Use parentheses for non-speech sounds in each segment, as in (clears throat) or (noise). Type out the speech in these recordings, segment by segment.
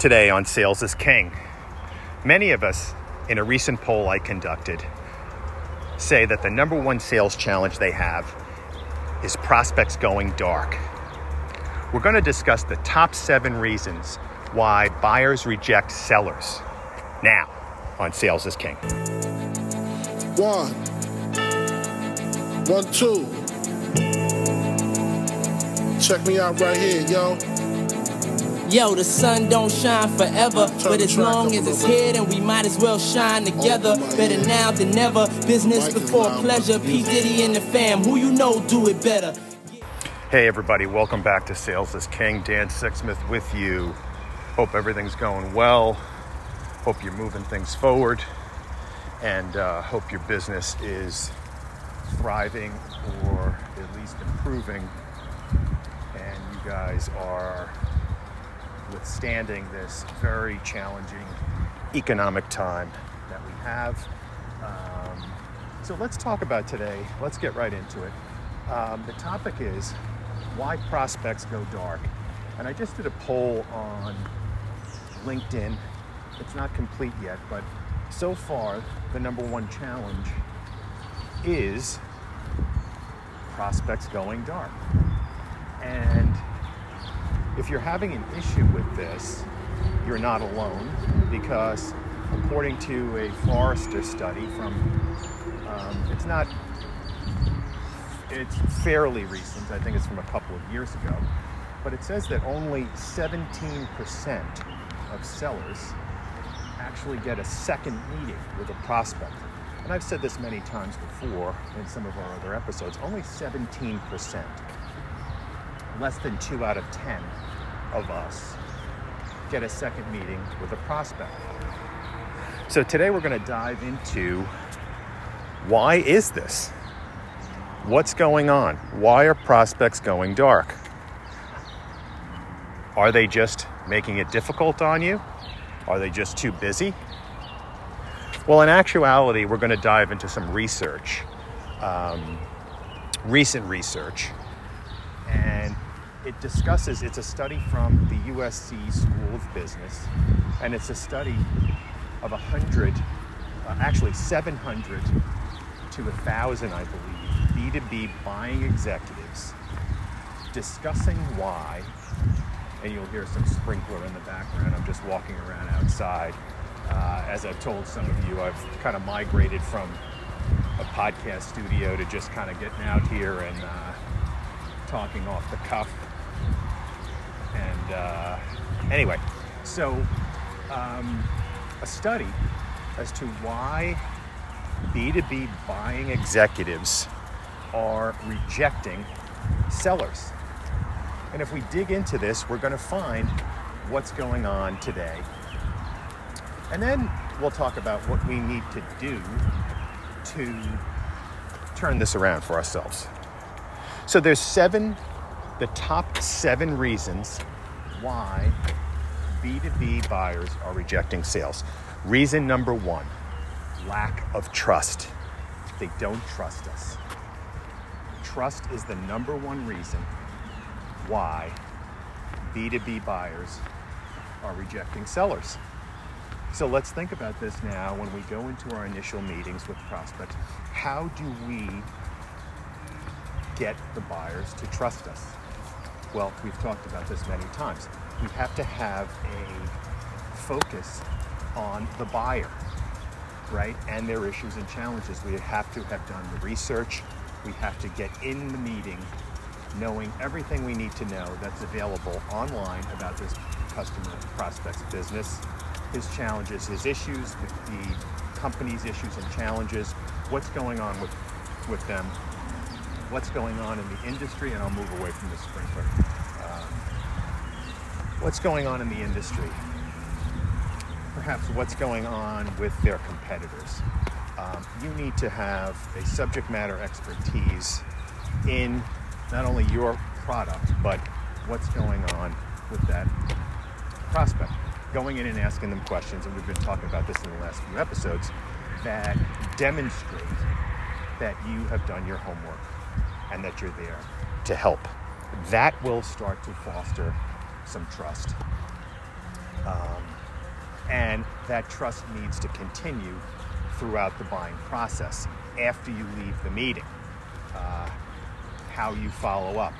today on Sales is King. Many of us, in a recent poll I conducted, say that the number one sales challenge they have is prospects going dark. We're going to discuss the top seven reasons why buyers reject sellers now on Sales is King. One. One. Check me out right here, yo. Yo, the sun don't shine forever, but as long as it's here, then we might as well shine together. Better now than never. Business before pleasure. but P music. Diddy and the fam, who you know do it better. Hey, everybody, welcome back to Sales is King. Dan Sixsmith with you. Hope everything's going well. Hope you're moving things forward. And uh, hope your business is thriving or at least improving. And you guys are withstanding this very challenging economic time that we have. Um, so let's talk about today. Let's get right into it. Um, the topic is why prospects go dark. And I just did a poll on LinkedIn. It's not complete yet, but so far, the number one challenge is prospects going dark. And if you're having an issue with this, you're not alone because according to a Forrester study from, um, it's not, it's fairly recent, I think it's from a couple of years ago, but it says that only 17% of sellers actually get a second meeting with a prospect. And I've said this many times before in some of our other episodes, only 17% less than two out of 10 of us get a second meeting with a prospect. So today we're going to dive into why is this? What's going on? Why are prospects going dark? Are they just making it difficult on you? Are they just too busy? Well, in actuality, we're going to dive into some research, um, recent research, it discusses it's a study from the USC School of Business, and it's a study of 100, uh, actually 700 to 1,000, I believe, B2B buying executives discussing why, and you'll hear some sprinkler in the background. I'm just walking around outside. Uh, as I've told some of you, I've kind of migrated from a podcast studio to just kind of getting out here and uh, talking off the cuff. Uh, anyway, so um, a study as to why B2B buying executives are rejecting sellers. And if we dig into this, we're going to find what's going on today. And then we'll talk about what we need to do to turn this around for ourselves. So there's seven, the top seven reasons why B2B buyers are rejecting sales. Reason number one lack of trust. They don't trust us. Trust is the number one reason why B2B buyers are rejecting sellers. So let's think about this now when we go into our initial meetings with prospects. How do we get the buyers to trust us? Well, we've talked about this many times. We have to have a focus on the buyer, right? And their issues and challenges. We have to have done the research. We have to get in the meeting knowing everything we need to know that's available online about this customer prospect's business, his challenges, his issues, the, the company's issues and challenges, what's going on with, with them, what's going on in the industry, and I'll move away from the sprinkler. Um, what's going on in the industry? Perhaps what's going on with their competitors. Um, you need to have a subject matter expertise in not only your product, but what's going on with that prospect. Going in and asking them questions, and we've been talking about this in the last few episodes, that demonstrate that you have done your homework and that you're there to help. That will start to foster some trust. Um, and that trust needs to continue throughout the buying process after you leave the meeting. Uh, how you follow up,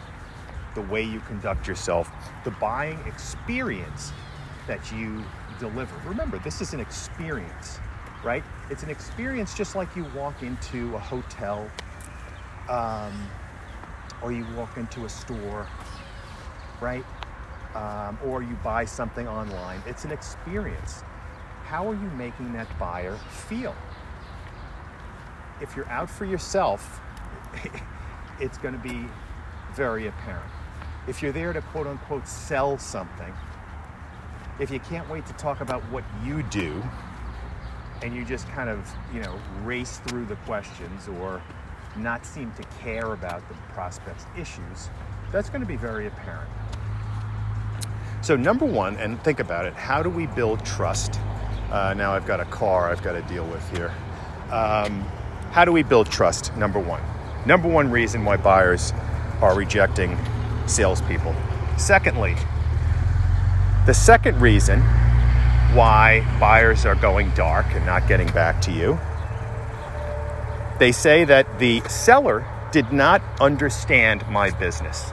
the way you conduct yourself, the buying experience that you deliver. Remember, this is an experience, right? It's an experience just like you walk into a hotel um, or you walk into a store, right? Um, or you buy something online. It's an experience. How are you making that buyer feel? If you're out for yourself, (laughs) it's going to be very apparent. If you're there to quote unquote sell something, if you can't wait to talk about what you do and you just kind of, you know, race through the questions or not seem to care about the prospect's issues, that's going to be very apparent. So, number one, and think about it how do we build trust? Uh, now I've got a car I've got to deal with here. Um, how do we build trust? Number one. Number one reason why buyers are rejecting salespeople. Secondly, the second reason why buyers are going dark and not getting back to you, they say that the seller did not understand my business.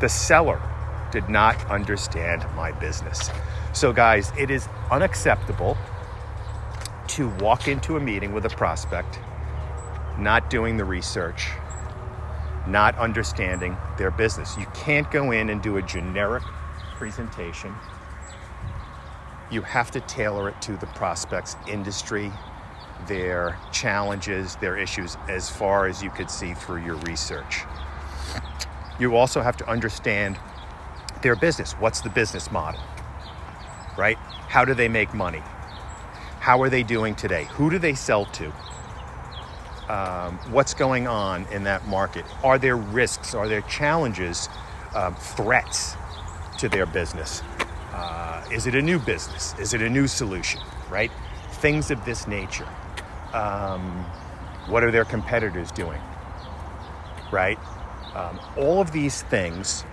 The seller did not understand my business. So, guys, it is unacceptable to walk into a meeting with a prospect not doing the research, not understanding their business. You can't go in and do a generic presentation. You have to tailor it to the prospect's industry, their challenges, their issues, as far as you could see through your research. You also have to understand their business. What's the business model? Right? How do they make money? How are they doing today? Who do they sell to? um, what's going on in that market. Are there risks? Are there challenges, um, threats to their business? Uh, is it a new business? Is it a new solution? Right? Things of this nature. Um, what are their competitors doing? Right? Um, all of these things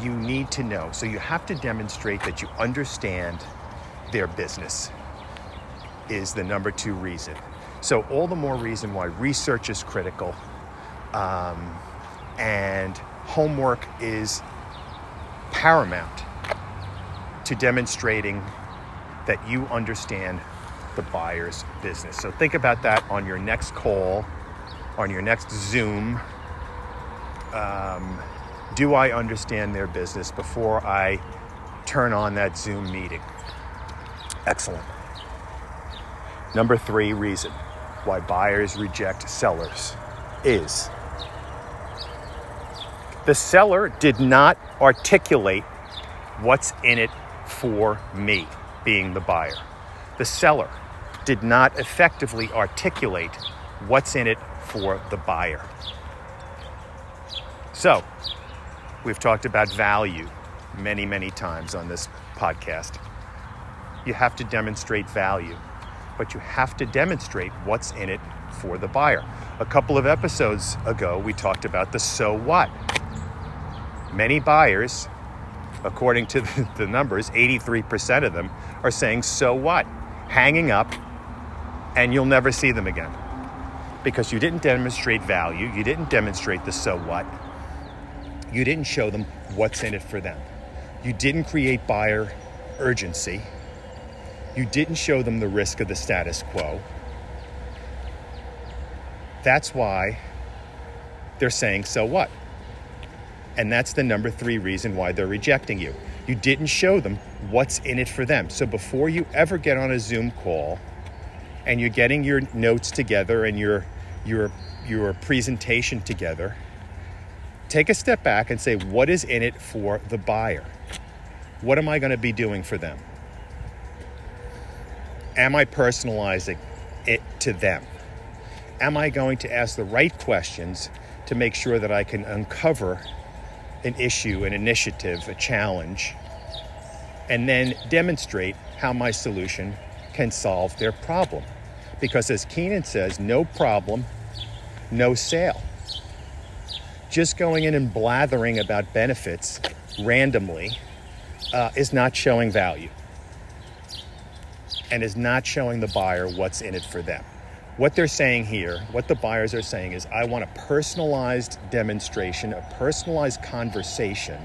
you need to know. So you have to demonstrate that you understand their business, is the number two reason. So, all the more reason why research is critical um, and homework is paramount to demonstrating that you understand the buyer's business. So, think about that on your next call, on your next Zoom. Um, do I understand their business before I turn on that Zoom meeting? Excellent. Number three reason why buyers reject sellers is the seller did not articulate what's in it for me, being the buyer. The seller did not effectively articulate what's in it for the buyer. So, we've talked about value many, many times on this podcast. You have to demonstrate value but you have to demonstrate what's in it for the buyer. A couple of episodes ago, we talked about the so what. Many buyers, according to (laughs) the numbers, 83% of them are saying so what, hanging up, and you'll never see them again. Because you didn't demonstrate value, you didn't demonstrate the so what, you didn't show them what's in it for them. You didn't create buyer urgency you didn't show them the risk of the status quo. That's why they're saying, so what? And that's the number three reason why they're rejecting you. You didn't show them what's in it for them. So before you ever get on a Zoom call and you're getting your notes together and your, your, your presentation together, take a step back and say, what is in it for the buyer? What am I going to be doing for them? Am I personalizing it to them? Am I going to ask the right questions to make sure that I can uncover an issue, an initiative, a challenge, and then demonstrate how my solution can solve their problem? Because as Keenan says, no problem, no sale. Just going in and blathering about benefits randomly uh, is not showing value and is not showing the buyer what's in it for them. What they're saying here, what the buyers are saying is, I want a personalized demonstration, a personalized conversation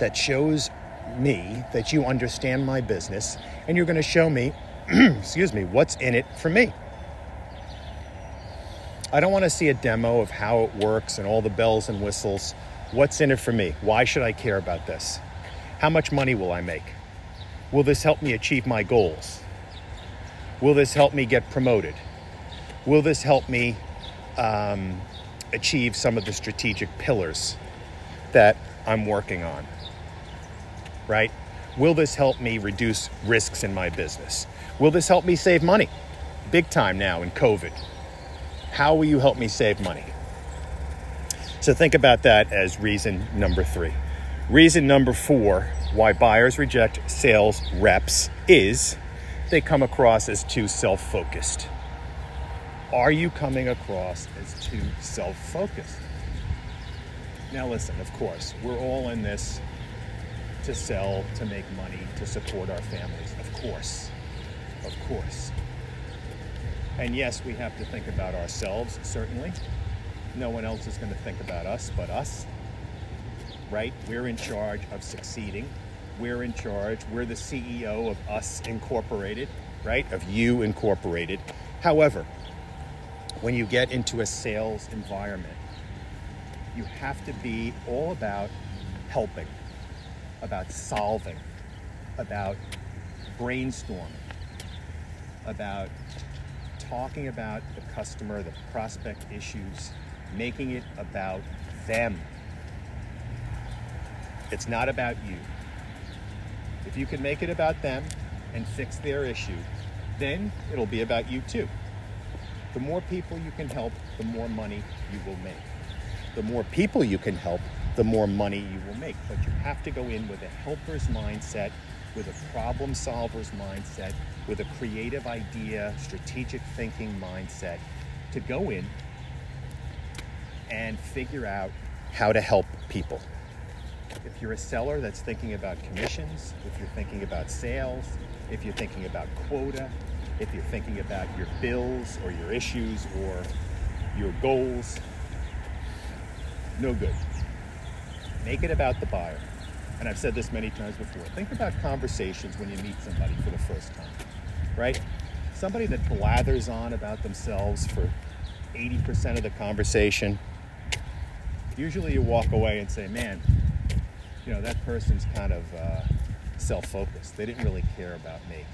that shows me that you understand my business and you're going to show me, (clears throat) excuse me, what's in it for me. I don't want to see a demo of how it works and all the bells and whistles. What's in it for me? Why should I care about this? How much money will I make? Will this help me achieve my goals? Will this help me get promoted? Will this help me um, achieve some of the strategic pillars that I'm working on? Right? Will this help me reduce risks in my business? Will this help me save money? Big time now in COVID. How will you help me save money? So think about that as reason number three. Reason number four why buyers reject sales reps is they come across as too self focused. Are you coming across as too self focused? Now, listen, of course, we're all in this to sell, to make money, to support our families. Of course. Of course. And yes, we have to think about ourselves, certainly. No one else is going to think about us but us. Right? We're in charge of succeeding. We're in charge. We're the CEO of Us Incorporated, right? Of You Incorporated. However, when you get into a sales environment, you have to be all about helping, about solving, about brainstorming, about talking about the customer, the prospect issues, making it about them. It's not about you. If you can make it about them and fix their issue, then it'll be about you too. The more people you can help, the more money you will make. The more people you can help, the more money you will make. But you have to go in with a helper's mindset, with a problem solver's mindset, with a creative idea, strategic thinking mindset to go in and figure out how to help people. If you're a seller that's thinking about commissions, if you're thinking about sales, if you're thinking about quota, if you're thinking about your bills or your issues or your goals, no good. Make it about the buyer. And I've said this many times before. Think about conversations when you meet somebody for the first time, right? Somebody that blathers on about themselves for 80% of the conversation. Usually you walk away and say, man, you know, that person's kind of uh, self focused. They didn't really care about me.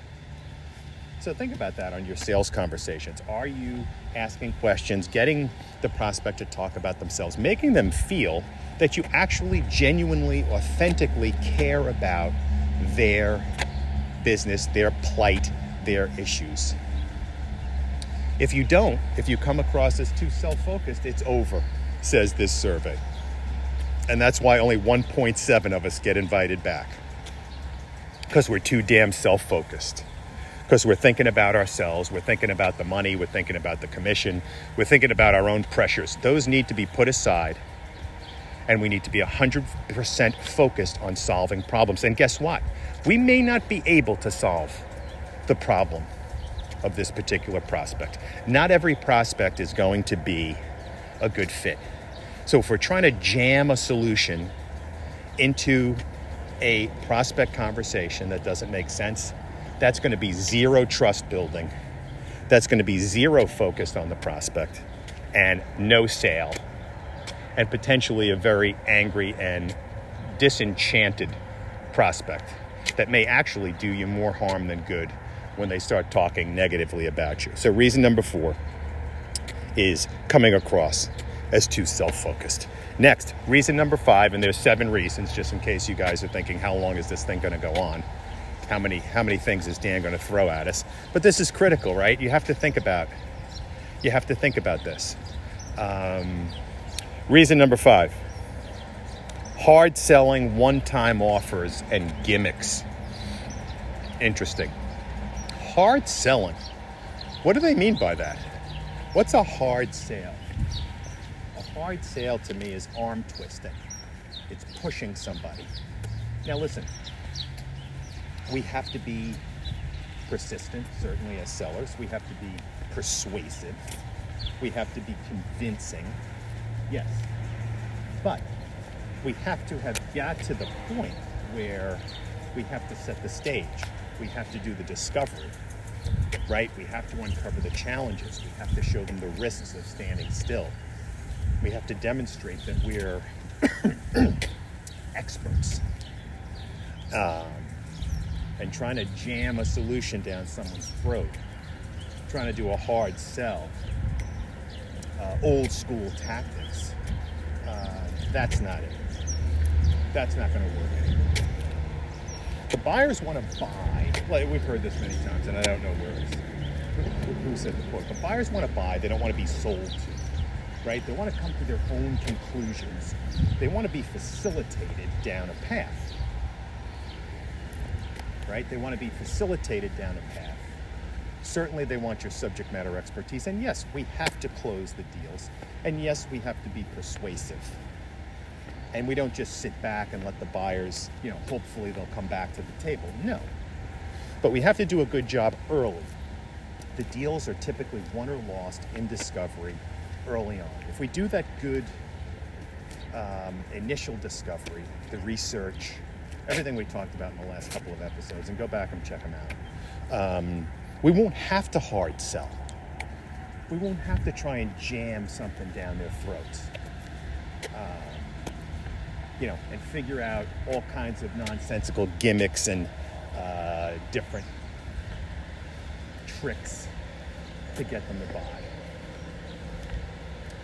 So think about that on your sales conversations. Are you asking questions, getting the prospect to talk about themselves, making them feel that you actually genuinely, authentically care about their business, their plight, their issues? If you don't, if you come across as too self focused, it's over, says this survey. And that's why only 1.7 of us get invited back. Because we're too damn self focused. Because we're thinking about ourselves, we're thinking about the money, we're thinking about the commission, we're thinking about our own pressures. Those need to be put aside, and we need to be 100% focused on solving problems. And guess what? We may not be able to solve the problem of this particular prospect. Not every prospect is going to be a good fit. So if we're trying to jam a solution into a prospect conversation that doesn't make sense, that's going to be zero trust building. That's going to be zero focused on the prospect and no sale, and potentially a very angry and disenchanted prospect that may actually do you more harm than good when they start talking negatively about you. So, reason number four is coming across as too self focused. Next, reason number five, and there's seven reasons, just in case you guys are thinking, how long is this thing going to go on? How many, how many things is Dan going to throw at us? But this is critical, right? You have to think about, you have to think about this. Um, reason number five, hard selling one-time offers and gimmicks. Interesting. Hard selling. What do they mean by that? What's a hard sale? A hard sale to me is arm twisting. It's pushing somebody. Now, listen, we have to be persistent, certainly as sellers. We have to be persuasive. We have to be convincing. Yes. But we have to have got to the point where we have to set the stage. We have to do the discovery, right? We have to uncover the challenges. We have to show them the risks of standing still. We have to demonstrate that we're (coughs) experts. Um, and trying to jam a solution down someone's throat, trying to do a hard sell, uh, old school tactics. Uh, that's not it. That's not going to work anymore. The buyers want to buy. Like we've heard this many times, and I don't know where it's who, said the quote. But buyers want to buy. They don't want to be sold to. Right? They want to come to their own conclusions. They want to be facilitated down a path right? They want to be facilitated down a path. Certainly, they want your subject matter expertise. And yes, we have to close the deals. And yes, we have to be persuasive. And we don't just sit back and let the buyers, you know, hopefully they'll come back to the table. No. But we have to do a good job early. The deals are typically won or lost in discovery early on. If we do that good um, initial discovery, the research, everything we talked about in the last couple of episodes, and go back and check them out. Um, we won't have to hard sell. We won't have to try and jam something down their throats. Um, you know, and figure out all kinds of nonsensical gimmicks and uh, different tricks to get them to buy.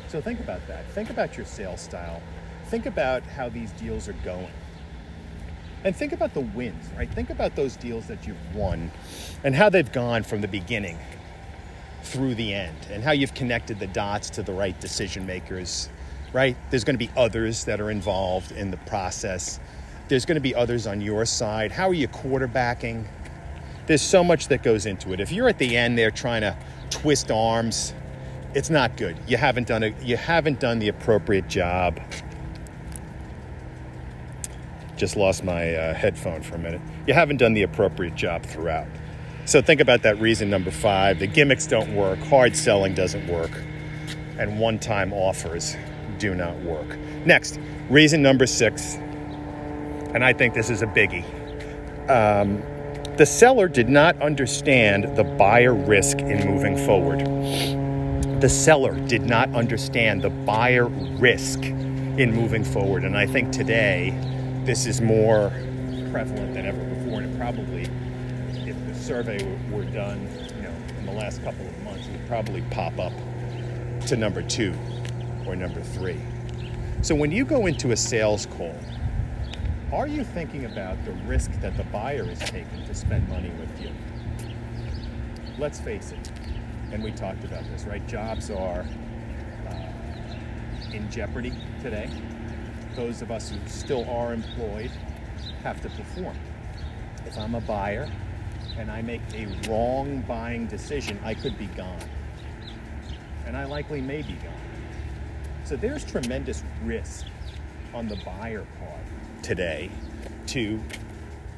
So think about that. Think about your sales style. Think about how these deals are going. And think about the wins, right? Think about those deals that you've won and how they've gone from the beginning through the end and how you've connected the dots to the right decision makers, right? There's going to be others that are involved in the process. There's going to be others on your side. How are you quarterbacking? There's so much that goes into it. If you're at the end there trying to twist arms, it's not good. You haven't done a, you haven't done the appropriate job just lost my uh, headphone for a minute. You haven't done the appropriate job throughout. So think about that reason number five. The gimmicks don't work, hard selling doesn't work, and one time offers do not work. Next, reason number six, and I think this is a biggie. Um, the seller did not understand the buyer risk in moving forward. The seller did not understand the buyer risk in moving forward. And I think today, this is more prevalent than ever before, and it probably, if the survey were done, you know, in the last couple of months, it would probably pop up to number two or number three. So when you go into a sales call, are you thinking about the risk that the buyer is taking to spend money with you? Let's face it, and we talked about this, right? Jobs are uh, in jeopardy today those of us who still are employed have to perform. If I'm a buyer and I make a wrong buying decision, I could be gone. And I likely may be gone. So there's tremendous risk on the buyer part today to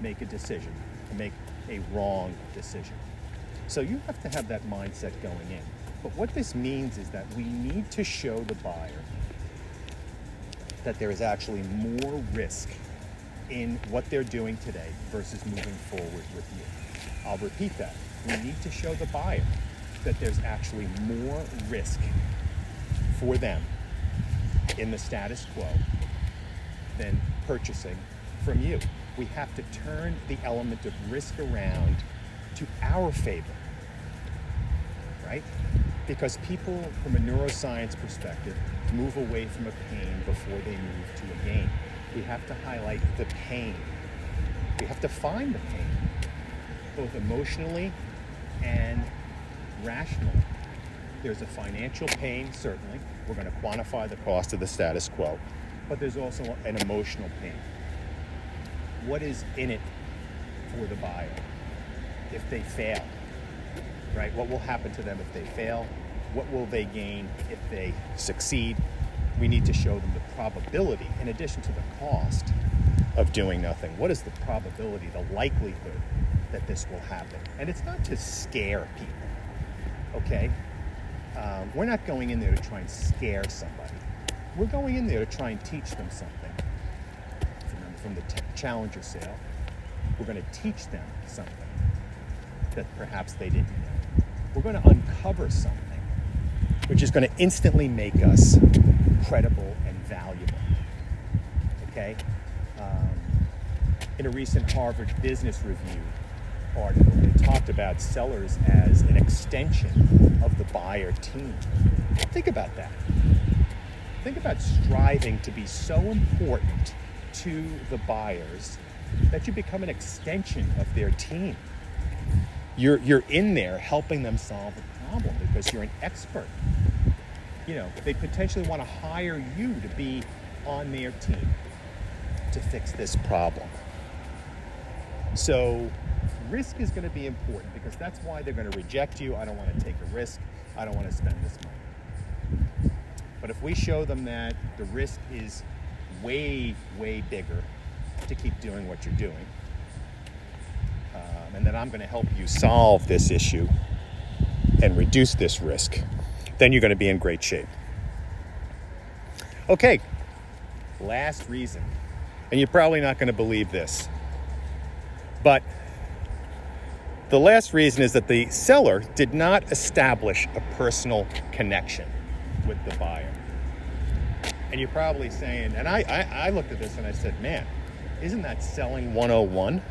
make a decision, to make a wrong decision. So you have to have that mindset going in. But what this means is that we need to show the buyer that there is actually more risk in what they're doing today versus moving forward with you. I'll repeat that. We need to show the buyer that there's actually more risk for them in the status quo than purchasing from you. We have to turn the element of risk around to our favor, right? Because people, from a neuroscience perspective, move away from a pain before they move to a gain. We have to highlight the pain. We have to find the pain, both emotionally and rationally. There's a financial pain, certainly. We're going to quantify the cost of the status quo, but there's also an emotional pain. What is in it for the buyer if they fail? Right? What will happen to them if they fail? What will they gain if they succeed? We need to show them the probability, in addition to the cost, of doing nothing? What is the probability, the likelihood that this will happen? And it's not to scare people, okay? Um, we're not going in there to try and scare somebody. We're going in there to try and teach them something. From the t- Challenger sale, we're going to teach them something that perhaps they didn't know. We're going to uncover something which is going to instantly make us credible and valuable. Okay? Um, in a recent Harvard Business Review article, they talked about sellers as an extension of the buyer team. Think about that. Think about striving to be so important to the buyers that you become an extension of their team. You're, you're in there helping them solve a problem because you're an expert. You know, they potentially want to hire you to be on their team to fix this problem. So, risk is going to be important because that's why they're going to reject you. I don't want to take a risk. I don't want to spend this money. But if we show them that the risk is way, way bigger to keep doing what you're doing, um, and that I'm going to help you solve this issue and reduce this risk, then you're going to be in great shape. Okay, last reason, and you're probably not going to believe this, but the last reason is that the seller did not establish a personal connection with the buyer. And you're probably saying, and I, I, I looked at this and I said, man, isn't that selling 101?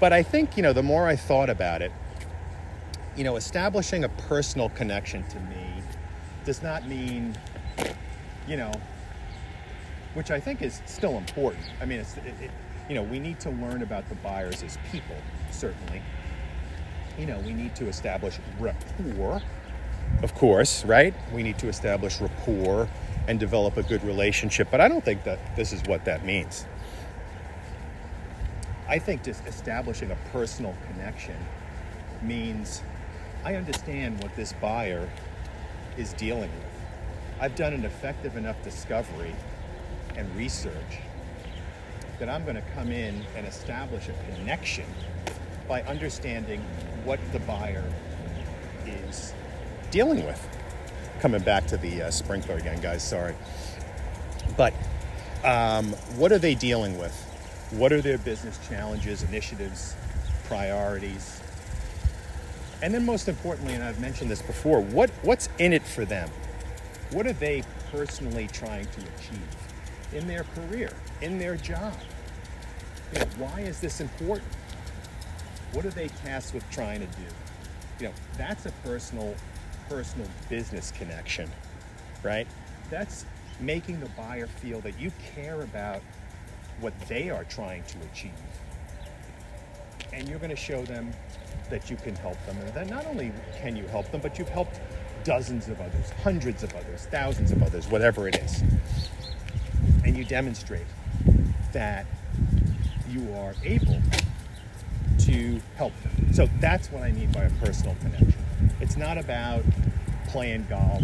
But I think, you know, the more I thought about it, you know, establishing a personal connection to me does not mean, you know, which I think is still important. I mean, it's, it, it, you know, we need to learn about the buyers as people, certainly. You know, we need to establish rapport, of course, right? We need to establish rapport and develop a good relationship, but I don't think that this is what that means. I think just establishing a personal connection means I understand what this buyer is dealing with. I've done an effective enough discovery and research that I'm going to come in and establish a connection by understanding what the buyer is dealing with. Coming back to the uh, sprinkler again, guys, sorry. But um, what are they dealing with? What are their business challenges, initiatives, priorities? And then, most importantly, and I've mentioned this before, what, what's in it for them? What are they personally trying to achieve in their career, in their job? You know, why is this important? What are they tasked with trying to do? You know, that's a personal, personal business connection, right? That's making the buyer feel that you care about what they are trying to achieve. And you're going to show them that you can help them. And that not only can you help them, but you've helped dozens of others, hundreds of others, thousands of others, whatever it is. And you demonstrate that you are able to help them. So that's what I mean by a personal connection. It's not about playing golf,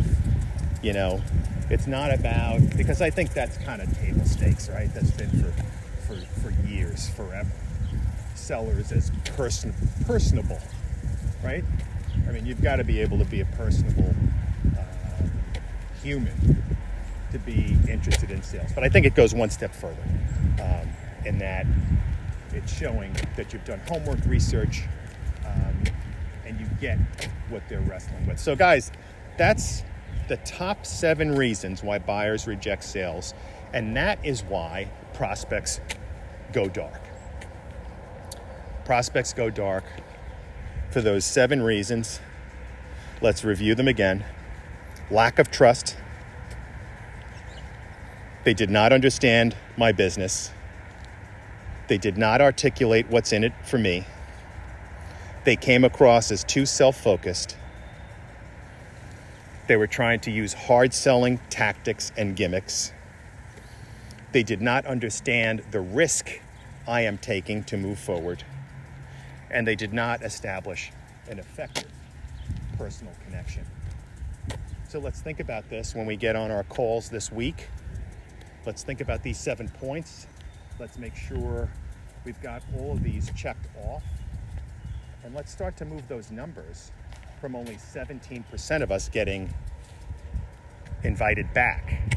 you know. It's not about because I think that's kind of table stakes, right? That's been for for, for years, forever. Sellers as person personable, right? I mean, you've got to be able to be a personable uh, human to be interested in sales. But I think it goes one step further um, in that it's showing that you've done homework research um, and you get what they're wrestling with. So, guys, that's the top seven reasons why buyers reject sales, and that is why prospects go dark. Prospects go dark for those seven reasons. Let's review them again lack of trust. They did not understand my business. They did not articulate what's in it for me. They came across as too self focused. They were trying to use hard selling tactics and gimmicks. They did not understand the risk I am taking to move forward. And they did not establish an effective personal connection. So let's think about this when we get on our calls this week. Let's think about these seven points Let's make sure we've got all of these checked off. And let's start to move those numbers from only 17% of us getting invited back.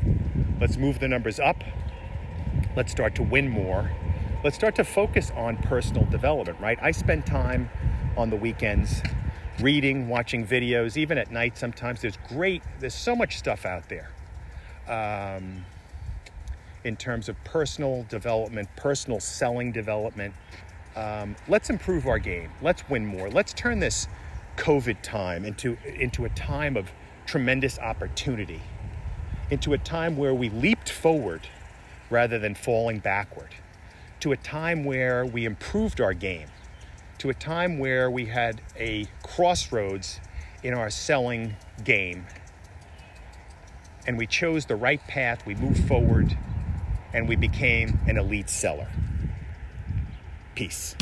Let's move the numbers up. Let's start to win more. Let's start to focus on personal development, right? I spend time on the weekends reading, watching videos, even at night sometimes. There's great, there's so much stuff out there um, in terms of personal development, personal selling development. Um, let's improve our game. Let's win more. Let's turn this COVID time into, into a time of tremendous opportunity, into a time where we leaped forward rather than falling backward, to a time where we improved our game, to a time where we had a crossroads in our selling game. And we chose the right path, we moved forward, and we became an elite seller. Peace.